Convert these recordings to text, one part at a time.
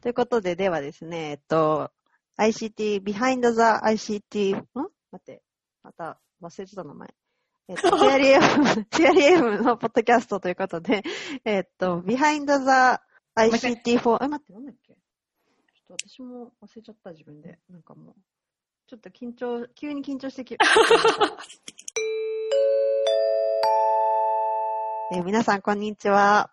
ということで、ではですね、えっと、ICT、Behind the ICT、ん？待って、また忘れてた名前。えっと、フェアリー FM、フェアリのポッドキャストということで、えっと、Behind the ICT for、え、待って、なんだっけ？ちょっと私も忘れちゃった、自分で。なんかもう、ちょっと緊張、急に緊張してき、えー皆さん、こんにちは。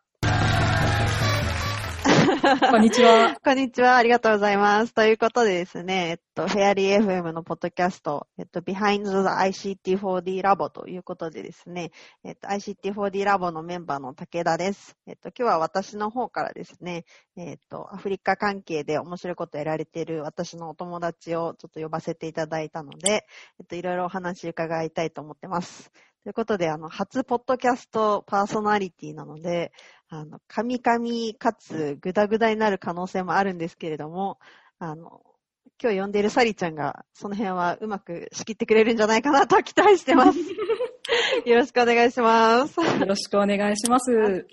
こんにちは。こんにちは。ありがとうございます。ということでですね、えっと、フェアリー FM のポッドキャスト、えっと、Behind the ICT4D ラボということでですね、えっと、ICT4D ラボのメンバーの武田です。えっと、今日は私の方からですね、えっと、アフリカ関係で面白いことやられている私のお友達をちょっと呼ばせていただいたので、えっと、いろいろお話伺いたいと思ってます。ということで、あの、初ポッドキャストパーソナリティなので、あの、カミカミかつグダグダになる可能性もあるんですけれども、あの、今日呼んでいるサリちゃんが、その辺はうまく仕切ってくれるんじゃないかなと期待してます。よろしくお願いします。よろしくお願いします。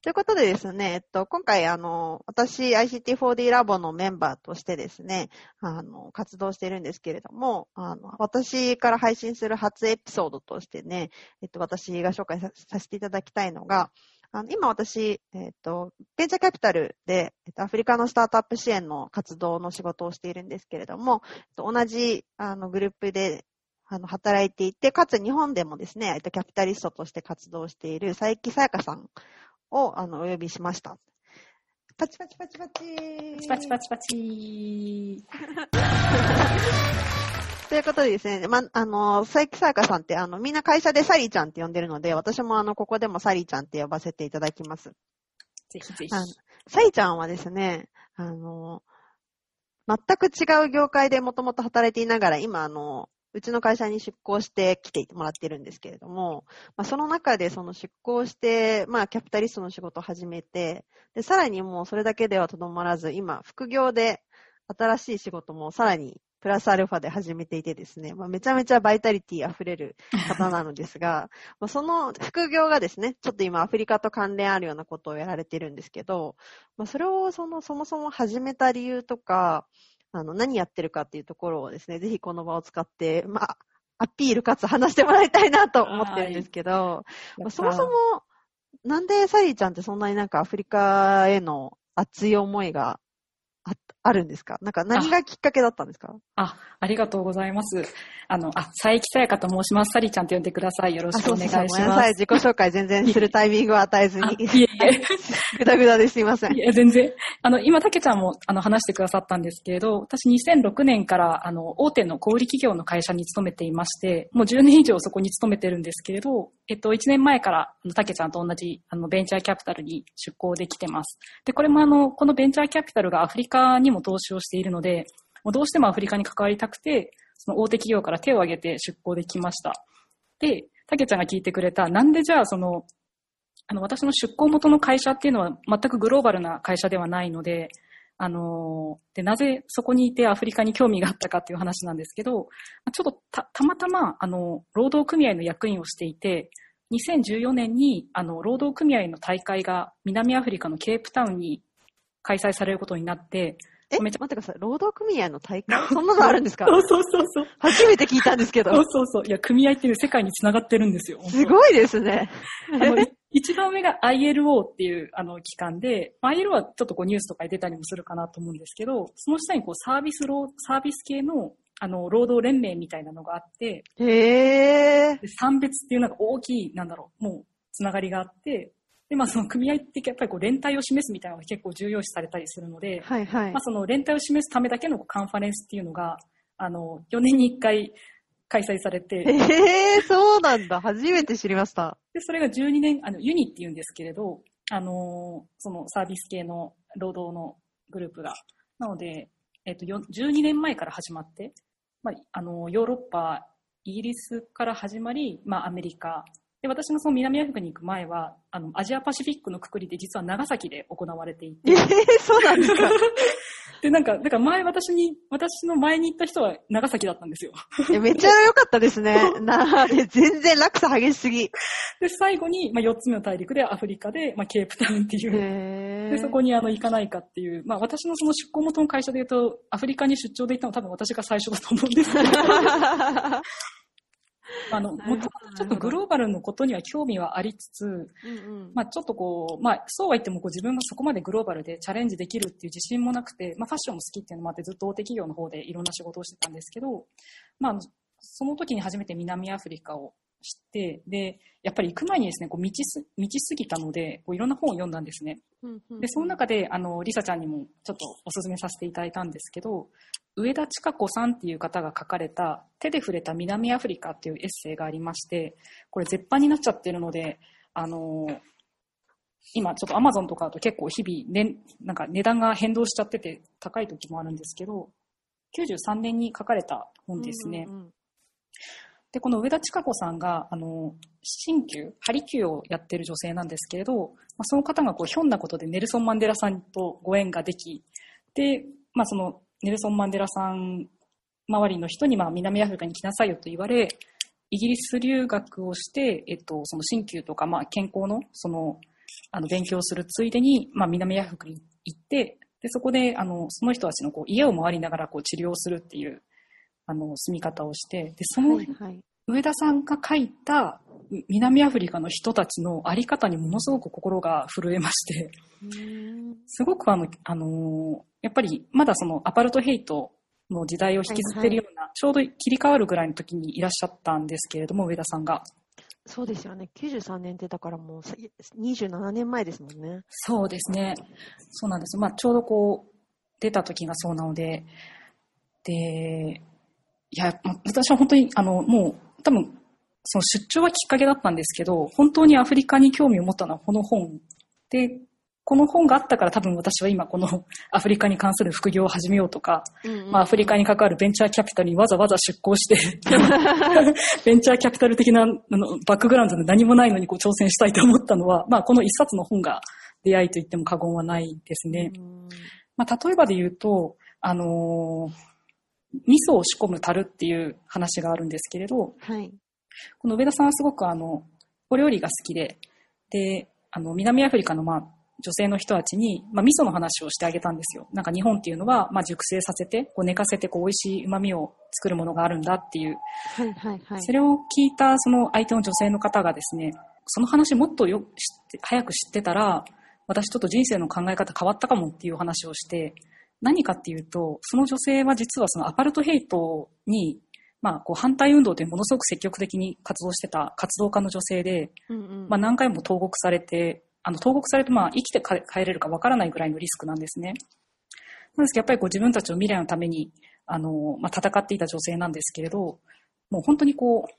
ということでですね、えっと、今回、あの、私、ICT4D ラボのメンバーとしてですね、あの、活動しているんですけれども、あの、私から配信する初エピソードとしてね、えっと、私が紹介ささせていただきたいのが、あの今私、えっと、ベンチャーキャピタルで、えっと、アフリカのスタートアップ支援の活動の仕事をしているんですけれども、えっと、同じ、あの、グループで、あの、働いていて、かつ日本でもですね、えっと、キャピタリストとして活動している佐伯さやかさんを、あの、お呼びしました。パチパチパチパチパチパチパチ。ということでですね、ま、あの、佐伯さやかさんって、あの、みんな会社でサリーちゃんって呼んでるので、私もあの、ここでもサリーちゃんって呼ばせていただきます。ぜひぜひ。サリちゃんはですね、あの、全く違う業界でもともと働いていながら、今、あの、うちの会社に出向して来てもらってるんですけれども、まあ、その中でその出向して、まあ、キャピタリストの仕事を始めて、で、さらにもうそれだけではとどまらず、今、副業で新しい仕事もさらにプラスアルファで始めていてですね、まあ、めちゃめちゃバイタリティ溢れる方なのですが、まあその副業がですね、ちょっと今アフリカと関連あるようなことをやられてるんですけど、まあ、それをその、そもそも始めた理由とか、あの、何やってるかっていうところをですね、ぜひこの場を使って、まあ、アピールかつ話してもらいたいなと思ってるんですけど、まあそもそも、なんでサリーちゃんってそんなになんかアフリカへの熱い思いがああるんですか？なんか何がきっかけだったんですか？あ、ありがとうございます。あの、あ、佐伯さやかと申します。サリちゃんと呼んでください。よろしくお願いします。ごめんなさい。自己紹介全然するタイミングを与えずあに。いえいえ。ぐだぐだですいません。いや、全然。あの、今、たけちゃんも、あの、話してくださったんですけれど、私2006年から、あの、大手の小売企業の会社に勤めていまして、もう10年以上そこに勤めてるんですけれど、えっと、1年前から、たけちゃんと同じ、あの、ベンチャーキャピタルに出向できてます。で、これもあの、このベンチャーキャピタルがアフリカにも投資をしているので、もうどうしてもアフリカに関わりたくて、その大手企業から手を挙げて出向できました。で、たけちゃんが聞いてくれた、なんでじゃあその、あの、私の出向元の会社っていうのは全くグローバルな会社ではないので、あの、で、なぜそこにいてアフリカに興味があったかっていう話なんですけど、ちょっとた、たまたま、あの、労働組合の役員をしていて、2014年に、あの、労働組合の大会が南アフリカのケープタウンに開催されることになって、え、めちゃ待ってください。労働組合の大会？そんなのあるんですか？そうそうそうそう。初めて聞いたんですけどそう。そうそう。いや、組合っていう世界に繋がってるんですよ。すごいですね。あの、い一番上が ILO っていうあの機関で、まあ ILO はちょっとこうニュースとかに出たりもするかなと思うんですけど、その下にこうサービスロー、サービス系のあの労働連盟みたいなのがあって、へー。で産別っていうなんか大きい、なんだろう、もうつながりがあって、で、まあその組合ってやっぱりこう連帯を示すみたいなのが結構重要視されたりするので、はいはいまあ。その連帯を示すためだけのカンファレンスっていうのが、あの、4年に1回開催されて、へー、そうなんだ。初めて知りました。で、それが12年、あの、ユニって言うんですけれど、あのーそのサービス系の労働のグループが。なので、えっ、と、よ12年前から始まって、まあ、あのーヨーロッパ、イギリスから始まり、まあ、アメリカ。で、私がその南アフリカに行く前は、あの、アジアパシフィックのくくりで実は長崎で行われていてえ、ー、そうなんですか？で、なんか、だから前私に、私の前に行った人は長崎だったんですよ。えめっちゃ良かったですね。なで全然落差激しすぎ。で、最後に、まあ、4つ目の大陸でアフリカで、まあ、ケープタウンっていう。へで、そこにあの行かないかっていう、まあ私のその出向元の会社で言うと、アフリカに出張で行ったのは多分私が最初だと思うんですけど、あの、もともとちょっとグローバルのことには興味はありつつ、うんうん。まあちょっとこう、まあそうは言ってもこう自分がそこまでグローバルでチャレンジできるっていう自信もなくて、まあファッションも好きっていうのもあってずっと大手企業の方でいろんな仕事をしてたんですけど、まあその時に初めて南アフリカを知って、で、やっぱり行く前にですね、こう道す、道すぎたので、こういろんな本を読んだんですね。うんうんで、その中で、あの、リサちゃんにもちょっとお勧めさせていただいたんですけど、上田千佳子さんっていう方が書かれた、手で触れた南アフリカっていうエッセイがありまして、これ絶版になっちゃってるので、あの今ちょっとアマゾンとかだと結構日々、ね、なんか値段が変動しちゃってて高い時もあるんですけど、93年に書かれた本ですね。うんうんうんで、この上田千佳子さんが、あの、鍼灸、ハリキューをやってる女性なんですけれど、まあ、その方がこう、ひょんなことでネルソン・マンデラさんとご縁ができ、で、まあ、その、ネルソン・マンデラさん周りの人に、まあ、南アフリカに来なさいよと言われ、イギリス留学をして、えっと、その鍼灸とか、まあ、健康の、その、あの、勉強するついでに、まあ、南アフリカに行って、で、そこで、あの、その人たちのこう、家を回りながら、こう、治療するっていう、あの、住み方をして、で、その。上田さんが書いた南アフリカの人たちのあり方にものすごく心が震えまして、うんすごくあの、あのーやっぱりまだそのアパルトヘイトの時代を引きずってるような、ちょうど切り替わるぐらいの時にいらっしゃったんですけれども、上田さんが。そうですよね。93年ってだからもうさ27年前ですもんね。そうですね。そうなんです。まあ、ちょうどこう、出た時がそうなので、で、いや、ま私は本当に、あの、もう、多分、その出張はきっかけだったんですけど、本当にアフリカに興味を持ったのはこの本で、この本があったから多分私は今この アフリカに関する副業を始めようとか、まあアフリカに関わるベンチャーキャピタルにわざわざ出向して、ベンチャーキャピタル的なあのバックグラウンドで何もないのにこう挑戦したいと思ったのは、まあこの一冊の本が出会いと言っても過言はないですね。うんまあ例えばで言うと、あのー味噌を仕込む樽っていう話があるんですけれど、はい。この上田さんはすごくあの、お料理が好きで、で、あの、南アフリカのまあ、女性の人たちに、まあ、味噌の話をしてあげたんですよ。なんか日本っていうのは、まあ、熟成させて、こう寝かせて、こう、美味しい旨味を作るものがあるんだっていう。はいはいはい。それを聞いた、その相手の女性の方がですね、その話もっとよ知って、早く知ってたら、私ちょっと人生の考え方変わったかもっていう話をして、何かっていうと、その女性は実はそのアパルトヘイトに、まあ、こう反対運動でものすごく積極的に活動してた活動家の女性で、うんうんまあ、何回も投獄されて、あの投獄されてまあ生きて帰帰れるかわからないぐらいのリスクなんですね。なんですけど、やっぱりこう自分たちの未来のために、あの、まあ、戦っていた女性なんですけれど、もう本当にこう、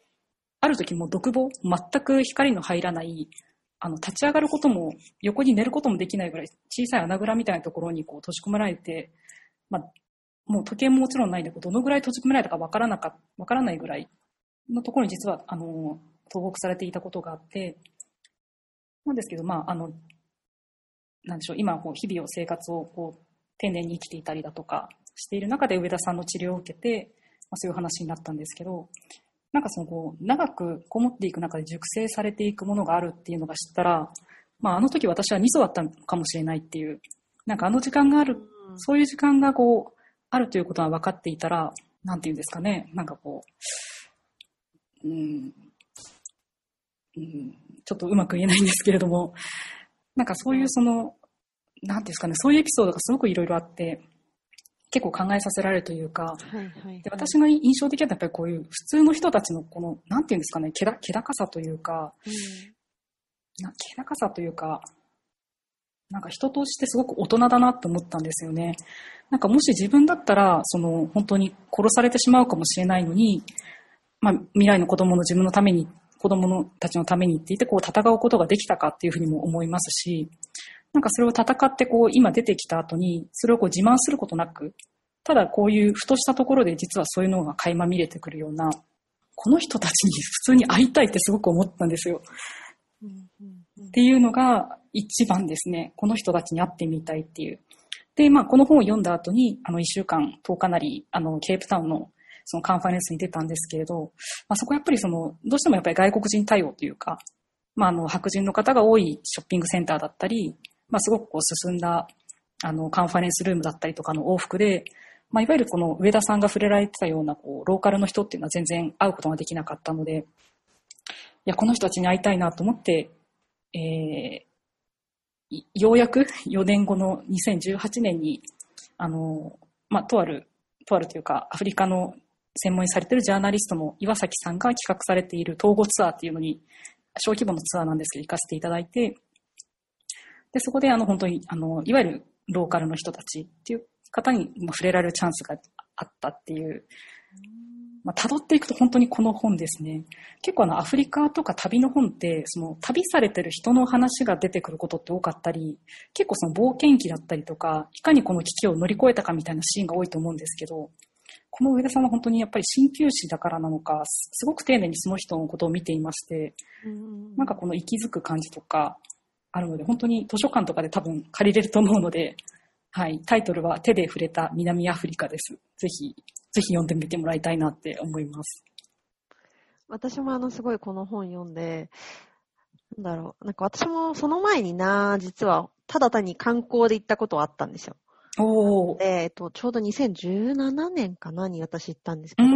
ある時もう独房、全く光の入らない、あの、立ち上がることも、横に寝ることもできないぐらい小さい穴蔵みたいなところにこう閉じ込められて、まあ、もう時計ももちろんないんだけど、どのぐらい閉じ込められたかわからなか、わからないぐらいのところに実は、あの、投獄されていたことがあって、なんですけど、まあ、あの、なんでしょう、今、こう、日々を生活を、こう、丁寧に生きていたりだとかしている中で上田さんの治療を受けて、まあ、そういう話になったんですけど、なんかその、こう、長くこもっていく中で熟成されていくものがあるっていうのが知ったら、まあ、あの時私は味噌だったのかもしれないっていう、なんかあの時間がある、そういう時間がこう、あるということは分かっていたら、なんていうんですかね、なんかこう、うん、うん、ちょっとうまく言えないんですけれども、なんかそういうその、なんていうんですかね、そういうエピソードがすごくいろいろあって、結構考えさせられるというか、はいはいはい。で私が印象的だったやっぱりこういう普通の人たちのこの、なんていうんですかね、気だ気高さというか、うん。な気高さというか、なんか人としてすごく大人だなって思ったんですよね。なんかもし自分だったら、その本当に殺されてしまうかもしれないのに、まあ未来の子供の自分のために、子供のたちのためにって言ってこう戦うことができたかっていうふうにも思いますし、なんかそれを戦ってこう今出てきた後に、それをこう自慢することなく、ただこういうふとしたところで実はそういうのが垣間見れてくるような、この人たちに普通に会いたいってすごく思ったんですよ。っていうのが一番ですね。この人たちに会ってみたいっていう。で、まあ、この本を読んだ後に、あの、1週間、10日なり、あの、ケープタウンのそのカンファレンスに出たんですけれど、まあ、そこやっぱりその、どうしてもやっぱり外国人対応というか、まあ、あの、白人の方が多いショッピングセンターだったり、まあ、すごくこう進んだ、あの、カンファレンスルームだったりとかの往復で、まあ、いわゆるこの上田さんが触れられてたような、こう、ローカルの人っていうのは全然会うことができなかったので、いや、この人たちに会いたいなと思って、えー、ようやく4年後の2018年に、あの、まあ、とある、とあるというか、アフリカの専門にされているジャーナリストの岩崎さんが企画されている統合ツアーっていうのに、小規模のツアーなんですけど、行かせていただいて、で、そこであの、本当に、あの、いわゆるローカルの人たちっていう方に触れられるチャンスがあったっていう、まあ、辿っていくと本当にこの本ですね。結構あのアフリカとか旅の本って、その旅されてる人の話が出てくることって多かったり、結構その冒険記だったりとか、いかにこの危機を乗り越えたかみたいなシーンが多いと思うんですけど、この上田さんは本当にやっぱり鍼灸師だからなのか、すごく丁寧にその人のことを見ていまして、なんかこの息づく感じとかあるので、本当に図書館とかで多分借りれると思うので、はい、タイトルは手で触れた南アフリカです。ぜひ、ぜひ読んでみてもらいたいなって思います。私もあの、すごいこの本読んで、なんだろう、なんか私もその前にな、実は、ただ単に観光で行ったことはあったんですよ。おえっ、ー、と、ちょうど2017年かなに私行ったんですけど、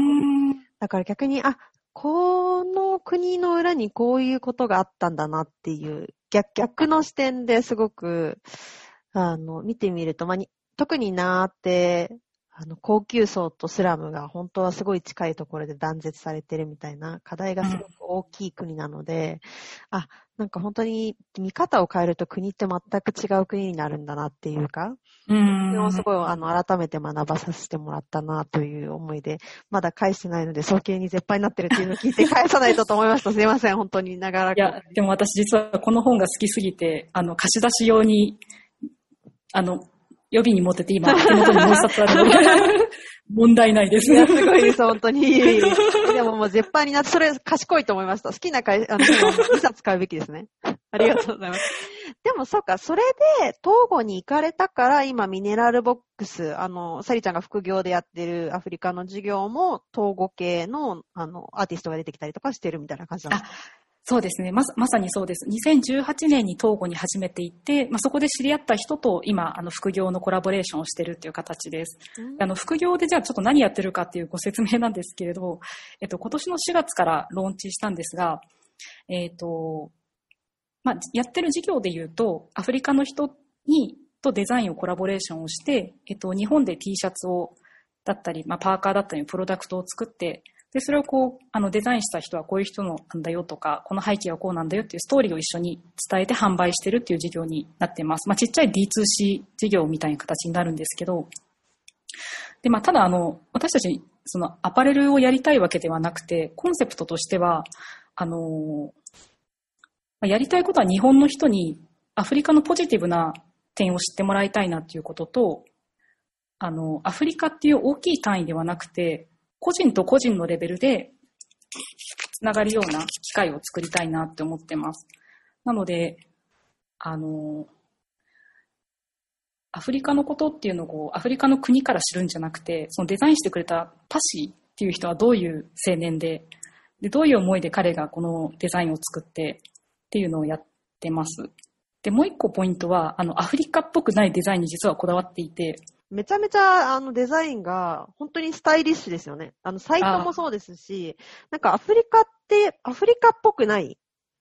だから逆に、あ、この国の裏にこういうことがあったんだなっていう逆、逆の視点ですごく、あの、見てみると、まあ、特になーって、あの、高級層とスラムが本当はすごい近いところで断絶されてるみたいな課題がすごく大きい国なので、あ、なんか本当に見方を変えると国って全く違う国になるんだなっていうか、うん。すごい、あの、改めて学ばさせてもらったなという思いで、まだ返してないので、早計に絶版になってるっていうのを聞いて返さないとと思いました。すいません、本当に長らく。いや、でも私実はこの本が好きすぎて、あの、貸し出し用に、あの、予備に持ってて今、手元にもう一冊あるので、問題ないです。いや、すごいです、本当に。でももう絶版になって、それ賢いと思いました。好きな会、あの、2冊買うべきですね。ありがとうございます。でもそうか、それで、東郷に行かれたから、今、ミネラルボックス、あの、サリちゃんが副業でやってるアフリカの授業も、東郷系の、あの、アーティストが出てきたりとかしてるみたいな感じなんですか？そうですねま。まさにそうです。2018年に東郷に初めて行って、まあ、そこで知り合った人と今、あの、副業のコラボレーションをしてるっていう形です。あの、副業でじゃあちょっと何やってるかっていうご説明なんですけれど、えっと、今年の4月からローンチしたんですが、えっと、まあ、やってる事業で言うと、アフリカの人に、とデザインをコラボレーションをして、えっと、日本で T シャツを、だったり、まあ、パーカーだったり、プロダクトを作って、で、それをこう、あの、デザインした人はこういう人なんだよとか、この背景はこうなんだよっていうストーリーを一緒に伝えて販売してるっていう事業になってます。まあ、ちっちゃい D2C 事業みたいな形になるんですけど、で、まあ、ただあの、私たち、そのアパレルをやりたいわけではなくて、コンセプトとしては、あの、やりたいことは日本の人にアフリカのポジティブな点を知ってもらいたいなっていうことと、あの、アフリカっていう大きい単位ではなくて、個人と個人のレベルでつながるような機会を作りたいなって思ってます。なので、あの、アフリカのことっていうのをアフリカの国から知るんじゃなくて、そのデザインしてくれたパシーっていう人はどういう青年で、でどういう思いで彼がこのデザインを作ってっていうのをやってます。で、もう一個ポイントは、あの、アフリカっぽくないデザインに実はこだわっていて、めちゃめちゃ、あの、デザインが、本当にスタイリッシュですよね。あの、サイトもそうですし、なんかアフリカって、アフリカっぽくない。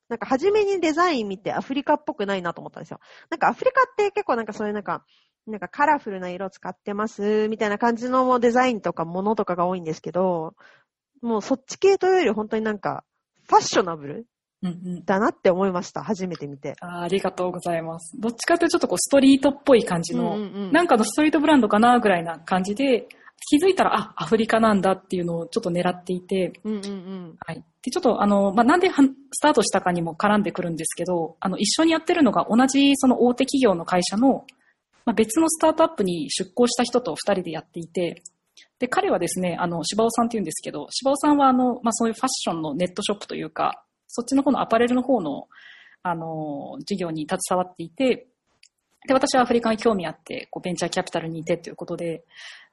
なんか、初めにデザイン見てアフリカっぽくないなと思ったんですよ。なんか、アフリカって結構なんかそういうなんか、なんかカラフルな色使ってます、みたいな感じのデザインとかものとかが多いんですけど、もうそっち系というより本当になんか、ファッショナブルだなって思いました。初めて見て。あありがとうございます。どっちかというとちょっとこうストリートっぽい感じの、うんうん、なんかのストリートブランドかなぐらいな感じで、気づいたら、あ、アフリカなんだっていうのをちょっと狙っていて、うんうんうん、はい。で、ちょっとあの、まあ、なんでスタートしたかにも絡んでくるんですけど、あの、一緒にやってるのが同じその大手企業の会社の、まあ、別のスタートアップに出向した人と二人でやっていて、で、彼はですね、あの、柴尾さんって言うんですけど、柴尾さんはあの、まあ、そういうファッションのネットショップというか、そっちの方のアパレルの方の、あの、事業に携わっていて、で、私はアフリカに興味あって、こうベンチャーキャピタルにいてということで、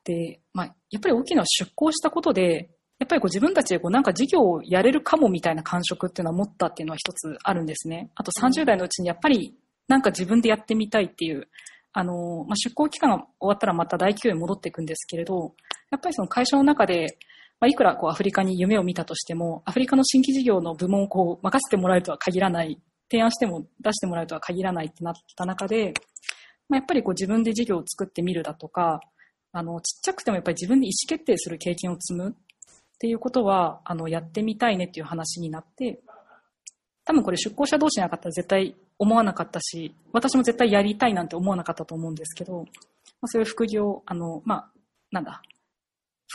で、まあ、やっぱり大きな出向したことで、やっぱりこう自分たちでこうなんか事業をやれるかもみたいな感触っていうのは持ったっていうのは一つあるんですね。あと30代のうちにやっぱりなんか自分でやってみたいっていう、あの、まあ、出向期間が終わったらまた大企業に戻っていくんですけれど、やっぱりその会社の中で、まあ、いくらこうアフリカに夢を見たとしても、アフリカの新規事業の部門をこう任せてもらえるとは限らない、提案しても出してもらえるとは限らないってなった中で、まあ、やっぱりこう自分で事業を作ってみるだとか、あの、ちっちゃくてもやっぱり自分で意思決定する経験を積むっていうことは、あの、やってみたいねっていう話になって、多分これ出向者同士じゃなかったら絶対思わなかったし、私も絶対やりたいなんて思わなかったと思うんですけど、まあ、そういう副業、あの、まあ、なんだ、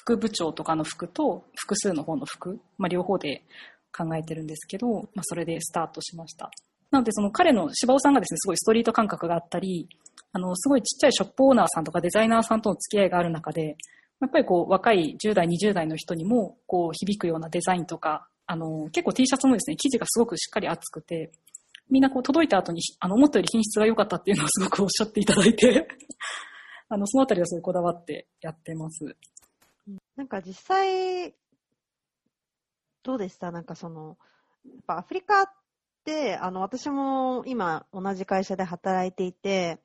副部長とかの副と複数の方の副、まあ、両方で考えてるんですけど、まあ、それでスタートしました。なので、その彼の柴尾さんがですね、すごいストリート感覚があったり、あの、すごいちっちゃいショップオーナーさんとかデザイナーさんとの付き合いがある中で、やっぱりこう、若い10代、20代の人にも、こう、響くようなデザインとか、あの、結構 T シャツもですね、生地がすごくしっかり厚くて、みんなこう届いた後に、あの、思ったより品質が良かったっていうのをすごくおっしゃっていただいて あの、そのあたりはすごいこだわってやってます。なんか実際、どうでした？なんかその、やっぱアフリカって、あの、私も今同じ会社で働いていて、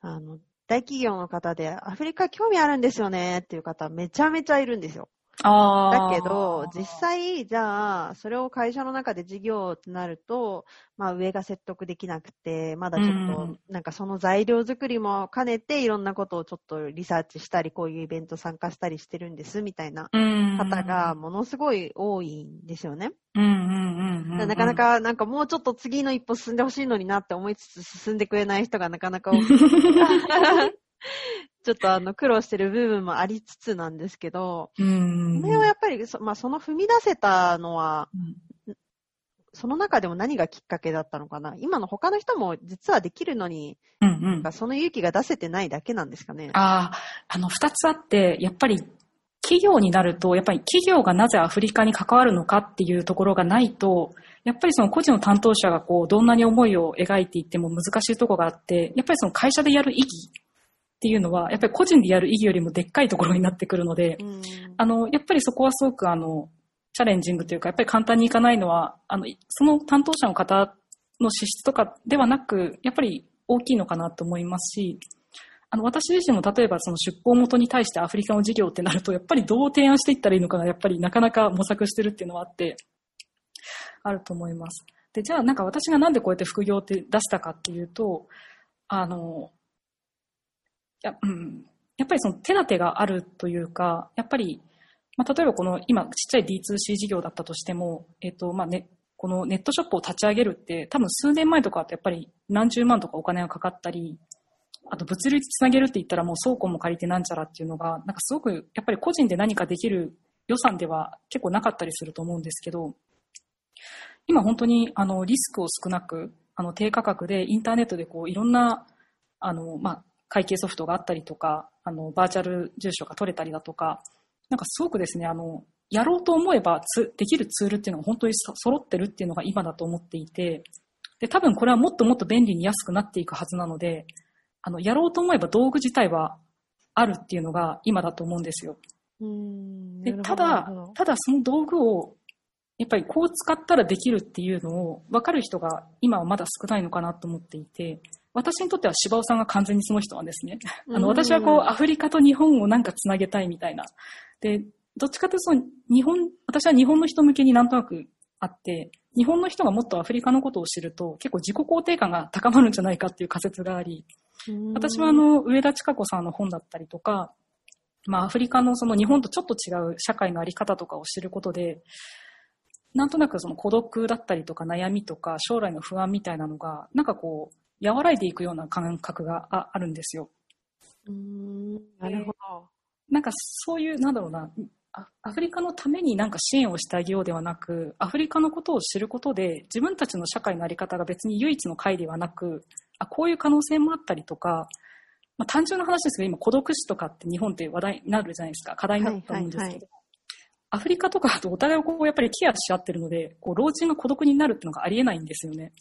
あの、大企業の方でアフリカ興味あるんですよねっていう方めちゃめちゃいるんですよ。だけど、実際、じゃあ、それを会社の中で事業ってなると、まあ上が説得できなくて、まだちょっと、なんかその材料作りも兼ねて、いろんなことをちょっとリサーチしたり、こういうイベント参加したりしてるんです、みたいな方がものすごい多いんですよね。なかなか、なんかもうちょっと次の一歩進んでほしいのになって思いつつ進んでくれない人がなかなか多くて。ちょっとあの苦労してる部分もありつつなんですけど、うん。これをやっぱりそ、まあ、その踏み出せたのは、うん、その中でも何がきっかけだったのかな今の他の人も実はできるのに、うんうん、その勇気が出せてないだけなんですかね。ああ、あの、二つあって、やっぱり企業になると、やっぱり企業がなぜアフリカに関わるのかっていうところがないと、やっぱりその個人の担当者がこう、どんなに思いを描いていっても難しいところがあって、やっぱりその会社でやる意義っていうのは、やっぱり個人でやる意義よりもでっかいところになってくるので、あの、やっぱりそこはすごくあの、チャレンジングというか、やっぱり簡単にいかないのは、あの、その担当者の方の資質とかではなく、やっぱり大きいのかなと思いますし、あの、私自身も例えばその出向元に対してアフリカの事業ってなると、やっぱりどう提案していったらいいのかな、やっぱりなかなか模索してるっていうのはあって、あると思います。で、じゃあなんか私がなんでこうやって副業って出したかっていうと、あの、や,、うん、やっぱりその手立てがあるというか、やっぱり、まあ、例えばこの今ちっちゃい D2C 事業だったとしても、えっ、と、まあね、このネットショップを立ち上げるって多分数年前とかってやっぱり何十万とかお金がかかったり、あと物流つなげるって言ったらもう倉庫も借りてなんちゃらっていうのが、なんかすごくやっぱり個人で何かできる予算では結構なかったりすると思うんですけど、今本当にあのリスクを少なく、あの低価格でインターネットでこういろんなあの、まあ、会計ソフトがあったりとか、あの、バーチャル住所が取れたりだとか、なんかすごくですね、あの、やろうと思えばつできるツールっていうのが本当に揃ってるっていうのが今だと思っていて、で、多分これはもっともっと便利に安くなっていくはずなので、あの、やろうと思えば道具自体はあるっていうのが今だと思うんですよ。でただ、ただその道具を、やっぱりこう使ったらできるっていうのを分かる人が今はまだ少ないのかなと思っていて、私にとっては柴尾さんが完全にその人なんですね。あの、私はこう、アフリカと日本をなんかつなげたいみたいな。で、どっちかというと日本、私は日本の人向けになんとなくあって、日本の人がもっとアフリカのことを知ると、結構自己肯定感が高まるんじゃないかっていう仮説があり、私はあの、上田千佳子さんの本だったりとか、まあ、アフリカのその日本とちょっと違う社会のあり方とかを知ることで、なんとなくその孤独だったりとか悩みとか将来の不安みたいなのが、なんかこう、和らいでいくような感覚がああるんですよ。うん、なるほど。なんかそういう、なんだろうな、アフリカのためになんか支援をしてあげようではなく、アフリカのことを知ることで、自分たちの社会の在り方が別に唯一の会ではなく、あこういう可能性もあったりとか、まあ、単純な話ですけど、今孤独死とかって日本って話題になるじゃないですか、課題になったと思うんですけど、はいはいはい、アフリカとかだとお互いをこうやっぱりケアし合ってるので、こう老人が孤独になるっていうのがありえないんですよね。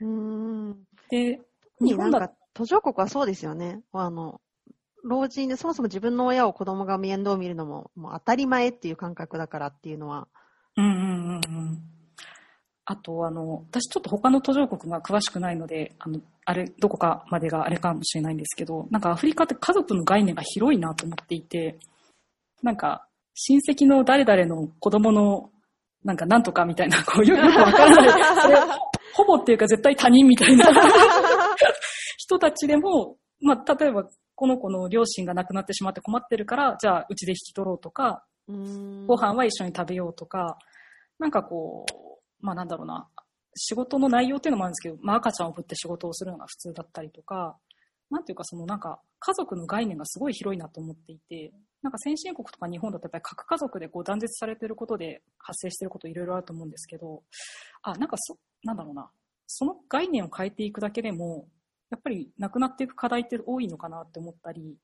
うんで、日本だ途上国はそうですよね。あの、老人でそもそも自分の親を子供が面倒を見るのももう当たり前っていう感覚だからっていうのは。うんうんうんうん。あと、あの、私ちょっと他の途上国が詳しくないので、あの、あれ、どこかまでがあれかもしれないんですけど、なんかアフリカって家族の概念が広いなと思っていて、なんか、親戚の誰々の子供の、なんかなんとかみたいな、こうよよくわからない。それほぼっていうか絶対他人みたいな。人たちでも、まあ、例えば、この子の両親が亡くなってしまって困ってるから、じゃあ、うちで引き取ろうとか、ご飯は一緒に食べようとか、なんかこう、まあなんだろうな、仕事の内容っていうのもあるんですけど、まあ赤ちゃんを送って仕事をするのが普通だったりとか、なんていうかそのなんか家族の概念がすごい広いなと思っていて、なんか先進国とか日本だとやっぱり核家族でこう断絶されてることで発生してることいろいろあると思うんですけど、あ、なんかそ、なんだろうな、その概念を変えていくだけでも、やっぱりなくなっていく課題って多いのかなって思ったり、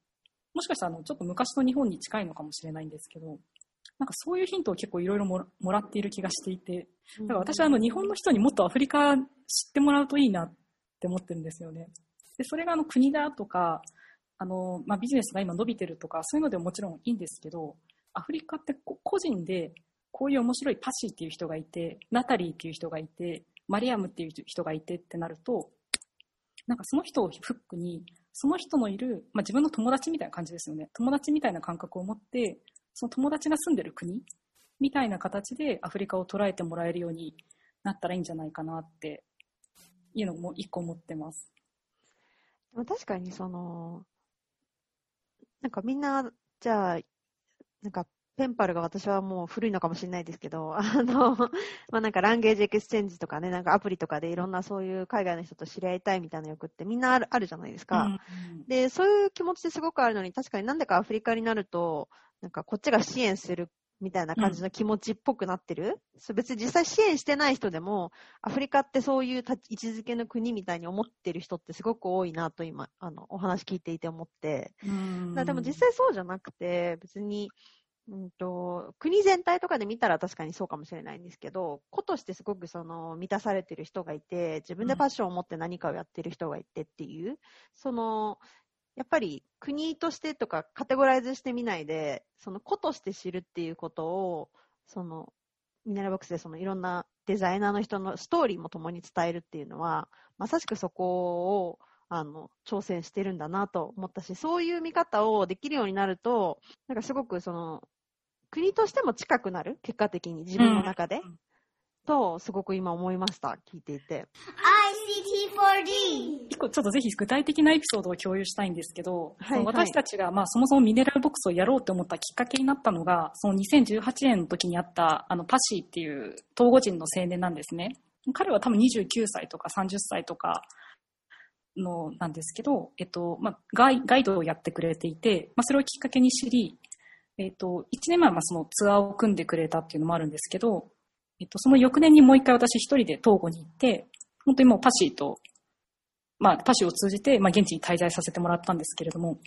もしかしたらあのちょっと昔の日本に近いのかもしれないんですけど、なんかそういうヒントを結構いろいろもらっている気がしていて、だから私はあの日本の人にもっとアフリカ知ってもらうといいなって思ってるんですよね。で、それがあの国だとか、あの、まあ、ビジネスが今伸びてるとか、そういうのでももちろんいいんですけど、アフリカってこ個人でこういう面白いパシーっていう人がいて、ナタリーっていう人がいて、マリアムっていう人がいてってなると、なんかその人をフックに、その人のいる、まあ、自分の友達みたいな感じですよね。友達みたいな感覚を持って、その友達が住んでる国みたいな形でアフリカを捉えてもらえるようになったらいいんじゃないかなっていうのも一個思ってます。でも確かにその、なんかみんな、じゃあ、なんか、ペンパルが私はもう古いのかもしれないですけど、あの、まあなんか language exchange とかね、なんかアプリとかでいろんなそういう海外の人と知り合いたいみたいな欲ってみんなあるあるじゃないですか。うんで、そういう気持ちですごくあるのに、確かになんでかアフリカになると、なんかこっちが支援するみたいな感じの気持ちっぽくなってる、そう別に実際支援してない人でも、アフリカってそういう位置づけの国みたいに思ってる人ってすごく多いなと今、あの、お話聞いていて思って。うんでも実際そうじゃなくて、別に、うんと、国全体とかで見たら確かにそうかもしれないんですけど、個としてすごくその満たされてる人がいて、自分でパッションを持って何かをやってる人がいてっていう、その、やっぱり国としてとかカテゴライズしてみないで、その個として知るっていうことを、その、ミネラルボックスでそのいろんなデザイナーの人のストーリーも共に伝えるっていうのは、まさしくそこを、あの、挑戦してるんだなと思ったし、そういう見方をできるようになると、なんかすごくその、国としても近くなる？結果的に自分の中で、うんと、すごく今思いました。聞いていて。ICT4D. 一個ちょっとぜひ具体的なエピソードを共有したいんですけど、はいその私たちが、まあ、そもそもミネラルボックスをやろうと思ったきっかけになったのが、その2018年の時にあった、あの、パシーっていうトーゴ人の青年なんですね。彼は多分29歳とか30歳とかのなんですけど、えっと、まあ、ガイガイドをやってくれていて、まあ、それをきっかけに知り、えっと、1年前はまあそのツアーを組んでくれたっていうのもあるんですけど、えっと、その翌年にもう一回私一人で東郷に行って、本当にもうパシーと、まあ、パシーを通じて、まあ、現地に滞在させてもらったんですけれども、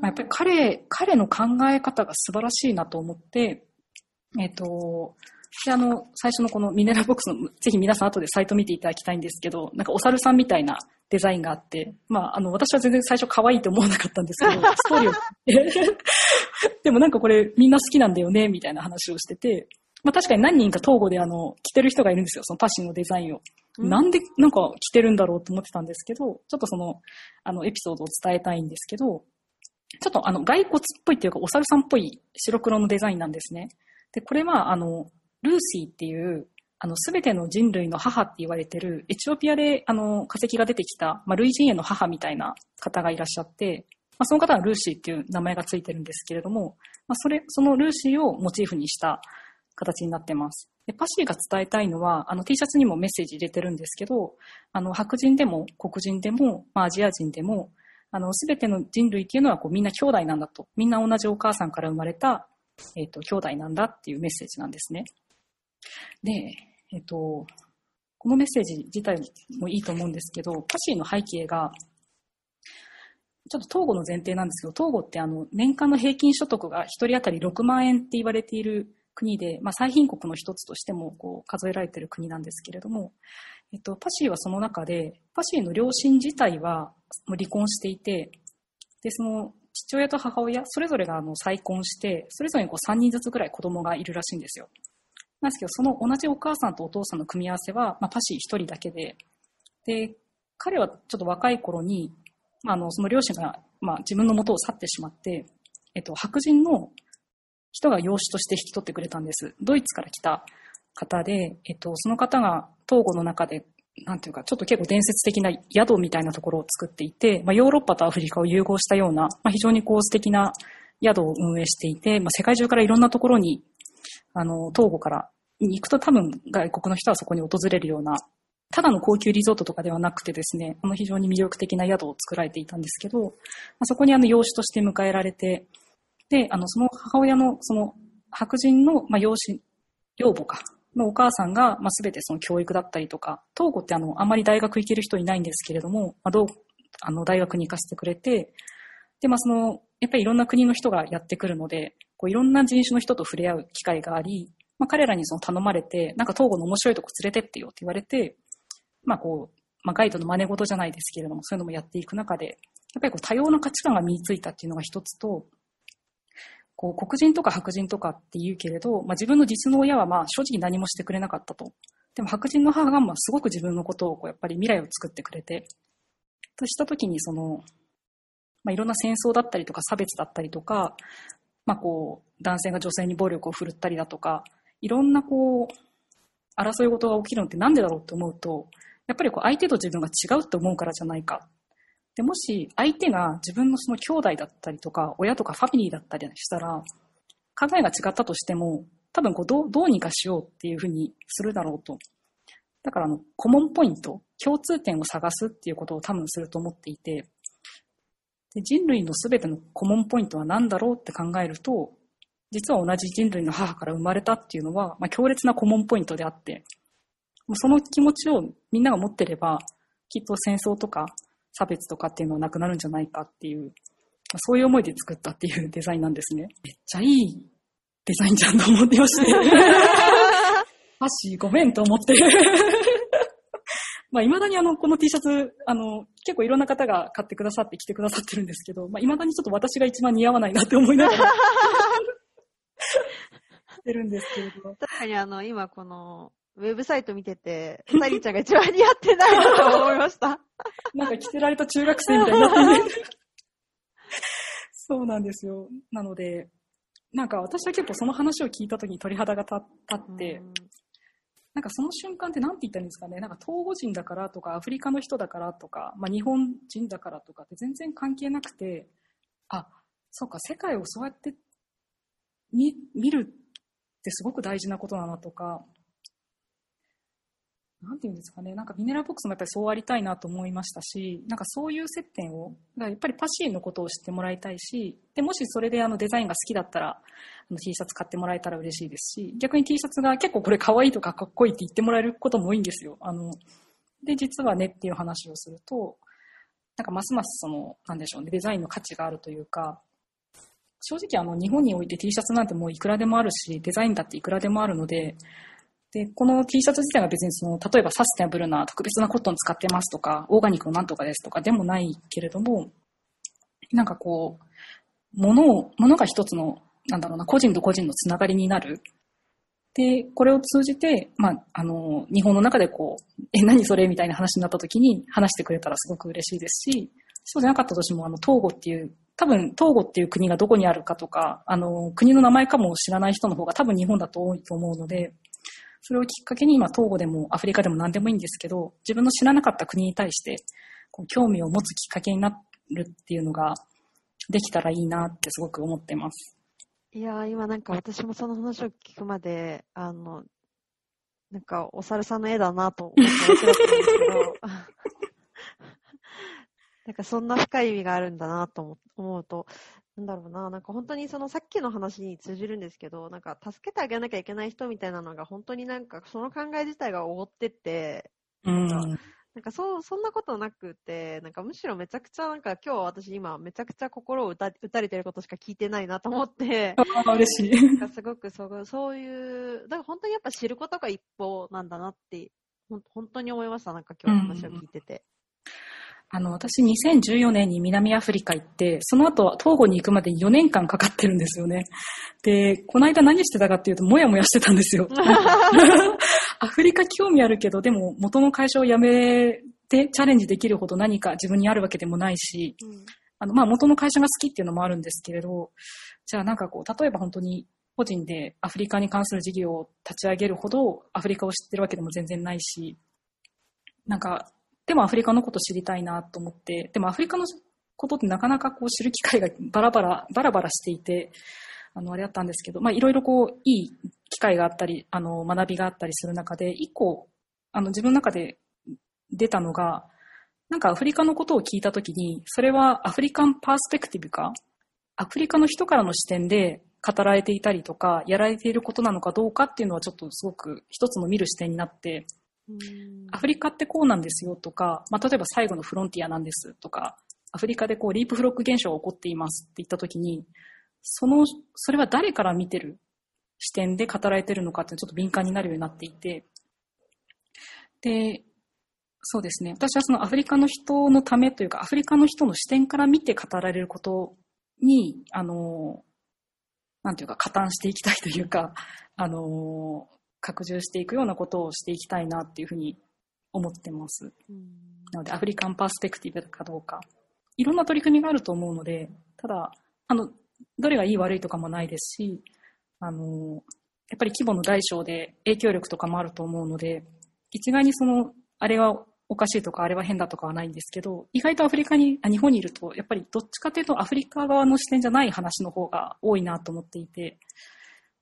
まあ、やっぱり彼、彼の考え方が素晴らしいなと思って、えっ、と、で、あの、最初のこのミネラルボックスの、ぜひ皆さん後でサイト見ていただきたいんですけど、なんかお猿さんみたいなデザインがあって、まあ、あの、私は全然最初可愛いと思わなかったんですけど、ストーリーを でもなんかこれみんな好きなんだよね、みたいな話をしてて、まあ確かに何人か東郷であの、着てる人がいるんですよ、そのパシーのデザインを。うんなんでなんか着てるんだろうと思ってたんですけど、ちょっとその、あの、エピソードを伝えたいんですけど、ちょっとあの、骸骨っぽいっていうか、お猿さんっぽい白黒のデザインなんですね。で、これはあの、ルーシーっていう、あの、すべての人類の母って言われてる、エチオピアで、あの、化石が出てきた、まあ、類人猿の母みたいな方がいらっしゃって、まあ、その方はルーシーっていう名前がついてるんですけれども、まあ、それ、そのルーシーをモチーフにした形になってます。で、パシーが伝えたいのは、あの T シャツにもメッセージ入れてるんですけど、あの、白人でも黒人でも、まあ、アジア人でも、あの、すべての人類っていうのはこうみんな兄弟なんだと。みんな同じお母さんから生まれた、えっ、と、兄弟なんだっていうメッセージなんですね。で、えっ、と、このメッセージ自体もいいと思うんですけど、パシーの背景が、ちょっと東郷の前提なんですけど、東郷ってあの、年間の平均所得が1人当たり6万円って言われている国で、まあ、最貧国の一つとしてもこう数えられている国なんですけれども、えっと、パシーはその中で、パシーの両親自体はもう離婚していて、で、その父親と母親、それぞれがあの再婚して、それぞれにこう3人ずつぐらい子供がいるらしいんですよ。なんですけど、その同じお母さんとお父さんの組み合わせは、まあ、パシー一人だけで、で、彼はちょっと若い頃に、まあ、あの、その両親が、まあ、自分の元を去ってしまって、えっと、白人の人が養子として引き取ってくれたんです。ドイツから来た方で、えっと、その方が東郷の中で、なんていうか、ちょっと結構伝説的な宿みたいなところを作っていて、まあ、ヨーロッパとアフリカを融合したような、まあ、非常にこう素敵な宿を運営していて、まあ、世界中からいろんなところに、あの、東郷から行くと多分外国の人はそこに訪れるような、ただの高級リゾートとかではなくてですね、あの非常に魅力的な宿を作られていたんですけど、まあ、そこにあの養子として迎えられて、で、あの、その母親の、その白人の、まあ、養子、養母か、のお母さんが、まあ、全てその教育だったりとか、東郷ってあの、あまり大学行ける人いないんですけれども、まあ、どう、あの、大学に行かせてくれて、で、まあ、その、やっぱりいろんな国の人がやってくるので、こういろんな人種の人と触れ合う機会があり、まあ、彼らにその頼まれて、なんか東郷の面白いとこ連れてってよって言われて、まあこう、まあガイドの真似事じゃないですけれども、そういうのもやっていく中で、やっぱりこう多様な価値観が身についたっていうのが一つと、こう黒人とか白人とかって言うけれど、まあ、自分の実の親はまあ正直何もしてくれなかったと。でも白人の母がまあすごく自分のことをこうやっぱり未来を作ってくれて、とした時にその、まあ、いろんな戦争だったりとか差別だったりとか、まあこう、男性が女性に暴力を振るったりだとか、いろんなこう、争い事が起きるのってなんでだろうって思うと、やっぱりこう相手と自分が違うって思うからじゃないか。で、もし相手が自分のその兄弟だったりとか、親とかファミリーだったりしたら、考えが違ったとしても、多分こうどうどうにかしようっていうふうにするだろうと。だからあの、コモンポイント、共通点を探すっていうことを多分すると思っていて、で人類のすべてのコモンポイントは何だろうって考えると、実は同じ人類の母から生まれたっていうのは、まあ、強烈なコモンポイントであって、もうその気持ちをみんなが持ってれば、きっと戦争とか差別とかっていうのはなくなるんじゃないかっていう、まあ、そういう思いで作ったっていう デザインなんですね。めっちゃいいデザインじゃんと思ってまして。マシごめんと思って。まあ、未だにあの、この T シャツ、あの、結構いろんな方が買ってくださって着てくださってるんですけど、まあ、未だにちょっと私が一番似合わないなって思いながら してるんですけれど。確かにあの、今この、ウェブサイト見てて、サリーちゃんが一番似合ってないなと思いました。なんか着せられた中学生みたいになってる。そうなんですよ。なので、なんか私は結構その話を聞いた時に鳥肌が立って、なんかその瞬間って何て言ったらいいんですかね、なんか東欧人だからとか、アフリカの人だからとか、まあ、日本人だからとかって全然関係なくて、あ、そうか、世界をそうやって見見るってすごく大事なことだなとか、なんていうんですかね、なんかミネラルボックスもやっぱりそうありたいなと思いましたし、なんかそういう接点を、やっぱりパシーのことを知ってもらいたいし、で、もしそれであのデザインが好きだったら、あの T シャツ買ってもらえたら嬉しいですし、逆に T シャツが結構これ可愛いとかかっこいいって言ってもらえることも多いんですよ。あの、で、実はねっていう話をすると、なんかますますその、なんでしょうね、デザインの価値があるというか、正直あの日本において T シャツなんてもういくらでもあるし、デザインだっていくらでもあるので、で、この T シャツ自体は別にその、例えばサステナブルな特別なコットン使ってますとか、オーガニックのなんとかですとかでもないけれども、なんかこう、物を、物が一つの、なんだろうな、個人と個人のつながりになる。で、これを通じて、まあ、あの、日本の中でこう、え、何それ？みたいな話になった時に話してくれたらすごく嬉しいですし、そうじゃなかったとしても、あの、東郷っていう、多分、東郷っていう国がどこにあるかとか、あの、国の名前かも知らない人の方が多分日本だと多いと思うので、それをきっかけに今、東郷でもアフリカでも何でもいいんですけど、自分の知らなかった国に対して、こう興味を持つきっかけになるっていうのができたらいいなってすごく思ってます。いやー、今なんか私もその話を聞くまで、あの、なんかお猿さんの絵だなと思ってたんですけど、なんかそんな深い意味があるんだなと思うと、なんだろうな、なんか本当にそのさっきの話に通じるんですけど、なんか助けてあげなきゃいけない人みたいなのが本当になんかその考え自体が覆ってて、うん、なんかそう、そんなことなくて、なんかむしろめちゃくちゃなんか今日私今めちゃくちゃ心を打た打たれてることしか聞いてないなと思って、あ嬉しい。なんかすごくそうそういう、だから本当にやっぱ知ることが一歩なんだなって本当に思いました。なんか今日の話を聞いてて。あの、私2014年に南アフリカ行って、その後、トーゴに行くまで4年間かかってるんですよね。で、この間何してたかっていうと、もやもやしてたんですよ。アフリカ興味あるけど、でも元の会社を辞めてチャレンジできるほど何か自分にあるわけでもないし、うんあの、まあ、元の会社が好きっていうのもあるんですけれど、じゃあなんかこう、例えば本当に個人でアフリカに関する事業を立ち上げるほどアフリカを知ってるわけでも全然ないし、なんか、でもアフリカのこと知りたいなと思って、でもアフリカのことってなかなかこう知る機会がバラバラ、バラバラしていて、あの、あれだったんですけど、まあ、いろいろこう、いい機会があったり、あの、学びがあったりする中で、一個、あの、自分の中で出たのが、なんかアフリカのことを聞いたときに、それはアフリカンパースペクティブか、アフリカの人からの視点で語られていたりとか、やられていることなのかどうかっていうのはちょっとすごく一つの見る視点になって、アフリカってこうなんですよとか、まあ、例えば最後のフロンティアなんですとか、アフリカでこうリープフロック現象が起こっていますって言ったときに、その、それは誰から見てる視点で語られてるのかってちょっと敏感になるようになっていて、で、そうですね。私はそのアフリカの人のためというか、アフリカの人の視点から見て語られることに、あの、なんていうか、加担していきたいというか、あの、拡充していくようなことをしていきたいなっていうふうに思ってます。うんなので、アフリカンパースペクティブかどうか。いろんな取り組みがあると思うので、ただ、あの、どれがいい悪いとかもないですし、あの、やっぱり規模の大小で影響力とかもあると思うので、一概にその、あれはおかしいとか、あれは変だとかはないんですけど、意外とアフリカに、あ日本にいると、やっぱりどっちかというとアフリカ側の視点じゃない話の方が多いなと思っていて、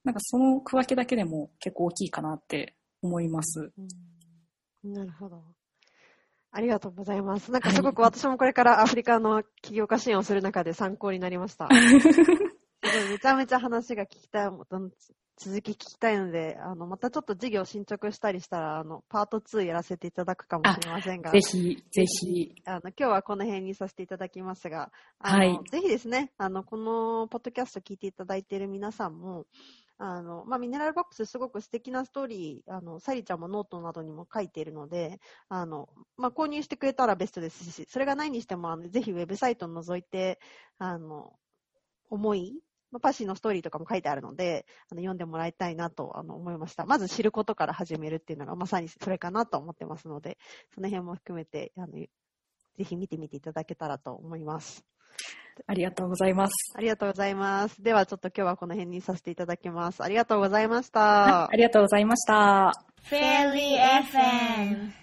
なんかその区分けだけでも結構大きいかなって思います。うんなるほど。ありがとうございます。なんかすごく私もこれからアフリカの起業家支援をする中で参考になりました。めちゃめちゃ話が聞きたい、続き聞きたいので、あの、またちょっと事業進捗したりしたら、あの、パート2やらせていただくかもしれませんが、ぜひ、ぜひ、あの、今日はこの辺にさせていただきますが、はいぜひですね、あの、このポッドキャスト聞いていただいている皆さんも、あの、まあ、ミネラルボックスすごく素敵なストーリー、あの、サリちゃんもノートなどにも書いているので、あの、まあ、購入してくれたらベストですし、それがないにしても、あの、ぜひウェブサイトを覗いて、あの、思い、まあパシーのストーリーとかも書いてあるので、あの読んでもらいたいなとあの思いました。まず知ることから始めるっていうのがまさにそれかなと思ってますので、その辺も含めて、あの、ぜひ見てみていただけたらと思います。ありがとうございます。ありがとうございます。ではちょっと今日はこの辺にさせていただきます。ありがとうございました。ありがとうございました。Fairy FM